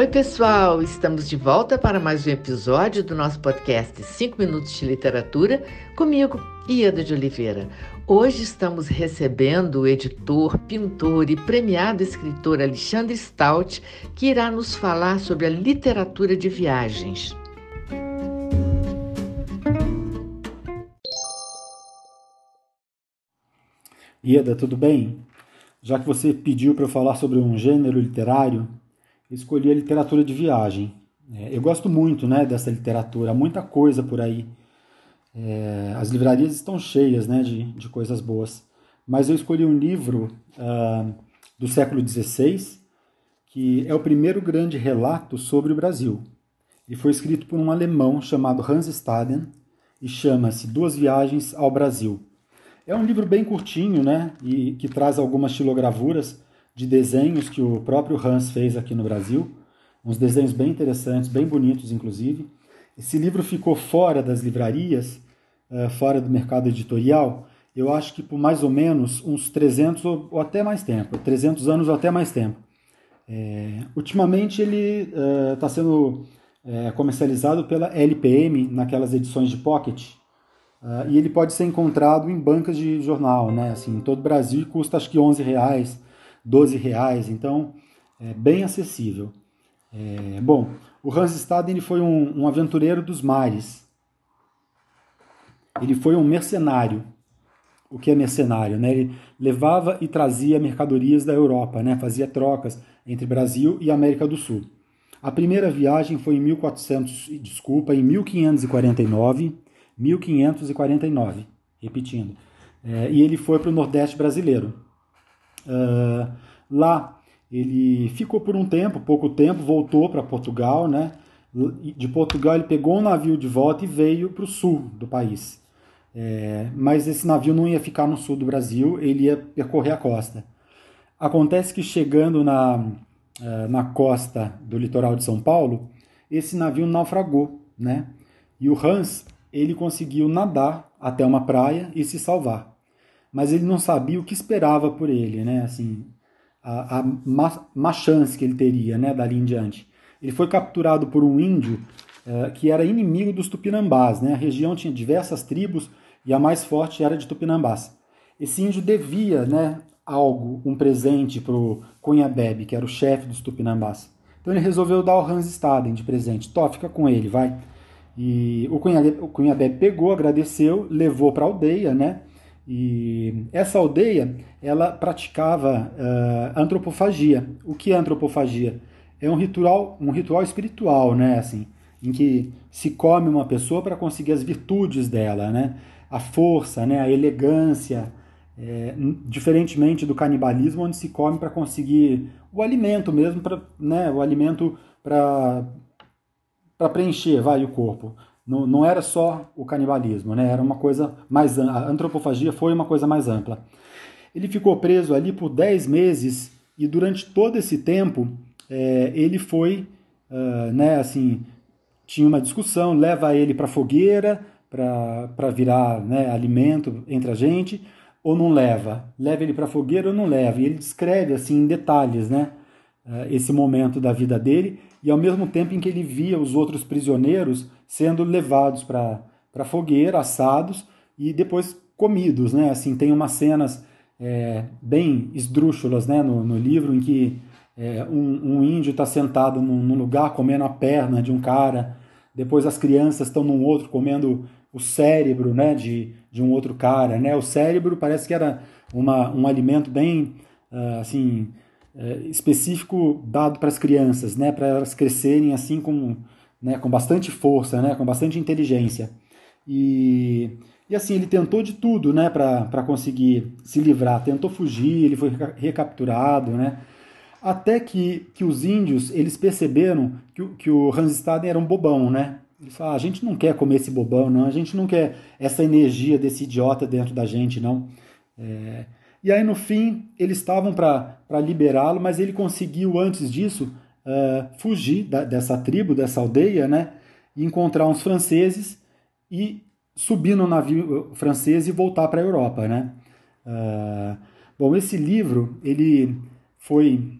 Oi, pessoal! Estamos de volta para mais um episódio do nosso podcast 5 Minutos de Literatura, comigo, Ieda de Oliveira. Hoje estamos recebendo o editor, pintor e premiado escritor Alexandre Stout, que irá nos falar sobre a literatura de viagens. Ieda, tudo bem? Já que você pediu para eu falar sobre um gênero literário, escolhi a literatura de viagem. É, eu gosto muito né, dessa literatura, muita coisa por aí. É, as livrarias estão cheias né, de, de coisas boas. Mas eu escolhi um livro uh, do século XVI, que é o primeiro grande relato sobre o Brasil. Ele foi escrito por um alemão chamado Hans Staden e chama-se Duas Viagens ao Brasil. É um livro bem curtinho, né, e que traz algumas xilogravuras de desenhos que o próprio Hans fez aqui no Brasil, uns desenhos bem interessantes, bem bonitos, inclusive. Esse livro ficou fora das livrarias, uh, fora do mercado editorial, eu acho que por mais ou menos uns 300 ou, até mais tempo, 300 anos ou até mais tempo. É, ultimamente ele está uh, sendo comercializado pela LPM naquelas edições de pocket uh, e ele pode ser encontrado em bancas de jornal, né? Assim, em todo o Brasil custa acho que 11 reais 12 reais, então é bem acessível. É, bom, o Hans Staden ele foi um, um aventureiro dos mares. Ele foi um mercenário. O que é mercenário? Né? Ele levava e trazia mercadorias da Europa, né? fazia trocas entre Brasil e América do Sul. A primeira viagem foi em 1400, desculpa, em 1549, 1549, repetindo. É, e ele foi para o Nordeste brasileiro. Uh, lá ele ficou por um tempo, pouco tempo, voltou para Portugal, né? De Portugal ele pegou um navio de volta e veio para o sul do país. É, mas esse navio não ia ficar no sul do Brasil, ele ia percorrer a costa. Acontece que chegando na, uh, na costa do litoral de São Paulo, esse navio naufragou, né? E o Hans ele conseguiu nadar até uma praia e se salvar mas ele não sabia o que esperava por ele, né? Assim, a, a má, má chance que ele teria, né? Dali em diante. Ele foi capturado por um índio uh, que era inimigo dos tupinambás, né? A região tinha diversas tribos e a mais forte era de tupinambás. Esse índio devia, né? Algo, um presente para o Cunhabebe, que era o chefe dos tupinambás. Então ele resolveu dar ao Hans Staden de presente. Tó, fica com ele, vai. E o Cunhabebe, o Cunhabebe pegou, agradeceu, levou para a aldeia, né? E essa aldeia, ela praticava uh, antropofagia. O que é antropofagia? É um ritual, um ritual espiritual, né? Assim, em que se come uma pessoa para conseguir as virtudes dela, né? A força, né? A elegância, é, diferentemente do canibalismo, onde se come para conseguir o alimento mesmo, para, né? O alimento para para preencher, vai o corpo. Não, não era só o canibalismo, né? era uma coisa mais a antropofagia foi uma coisa mais ampla. Ele ficou preso ali por 10 meses e durante todo esse tempo é, ele foi, uh, né, assim, tinha uma discussão, leva ele para fogueira para virar né, alimento entre a gente, ou não leva? Leva ele para fogueira ou não leva? E ele descreve assim em detalhes, né, esse momento da vida dele e ao mesmo tempo em que ele via os outros prisioneiros sendo levados para a fogueira, assados e depois comidos, né? Assim, tem umas cenas é, bem esdrúxulas né, no, no livro em que é, um, um, índio está sentado num, num, lugar comendo a perna de um cara, depois as crianças estão num outro comendo o cérebro né, de, de um outro cara. Né? O cérebro parece que era uma, um alimento bem uh, assim é, específico dado para as crianças, né, para elas crescerem assim com, né, com bastante força, né, com bastante inteligência. E, e assim, ele tentou de tudo né, para conseguir se livrar, tentou fugir, ele foi recapturado, né, até que, que os índios eles perceberam que, que o Hans Staden era um bobão, né? Ele ah, a gente não quer comer esse bobão, não, a gente não quer essa energia desse idiota dentro da gente, não. É, e aí, no fim, eles estavam para liberá-lo, mas ele conseguiu, antes disso, uh, fugir da, dessa tribo, dessa aldeia, né? E encontrar uns franceses e subir no navio francês e voltar para a Europa, né? Uh, bom, esse livro, ele foi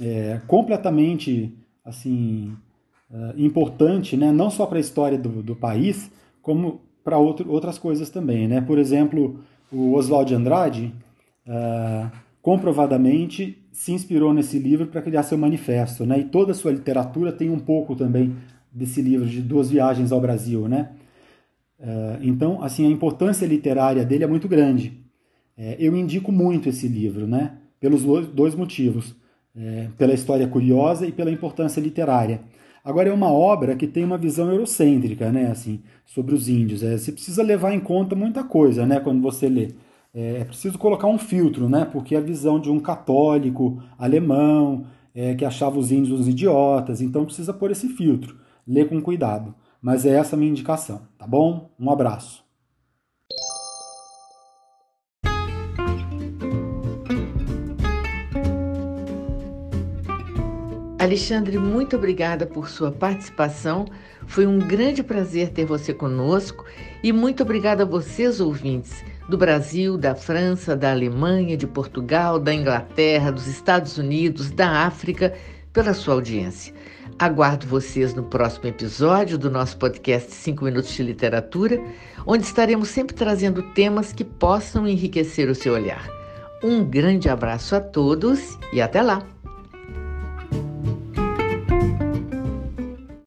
é, completamente assim uh, importante, né? não só para a história do, do país, como para outras coisas também. Né? Por exemplo, o Oswald de Andrade uh, comprovadamente se inspirou nesse livro para criar seu manifesto, né? E toda a sua literatura tem um pouco também desse livro de Duas Viagens ao Brasil, né? Uh, então, assim, a importância literária dele é muito grande. É, eu indico muito esse livro, né? Pelos dois motivos: é, pela história curiosa e pela importância literária. Agora é uma obra que tem uma visão eurocêntrica, né? Assim, sobre os índios. É, você precisa levar em conta muita coisa, né? Quando você lê. É, é preciso colocar um filtro, né? Porque a visão de um católico alemão é, que achava os índios uns idiotas, então precisa pôr esse filtro. Lê com cuidado. Mas é essa a minha indicação, tá bom? Um abraço. Alexandre, muito obrigada por sua participação. Foi um grande prazer ter você conosco e muito obrigada a vocês, ouvintes, do Brasil, da França, da Alemanha, de Portugal, da Inglaterra, dos Estados Unidos, da África, pela sua audiência. Aguardo vocês no próximo episódio do nosso podcast 5 Minutos de Literatura, onde estaremos sempre trazendo temas que possam enriquecer o seu olhar. Um grande abraço a todos e até lá!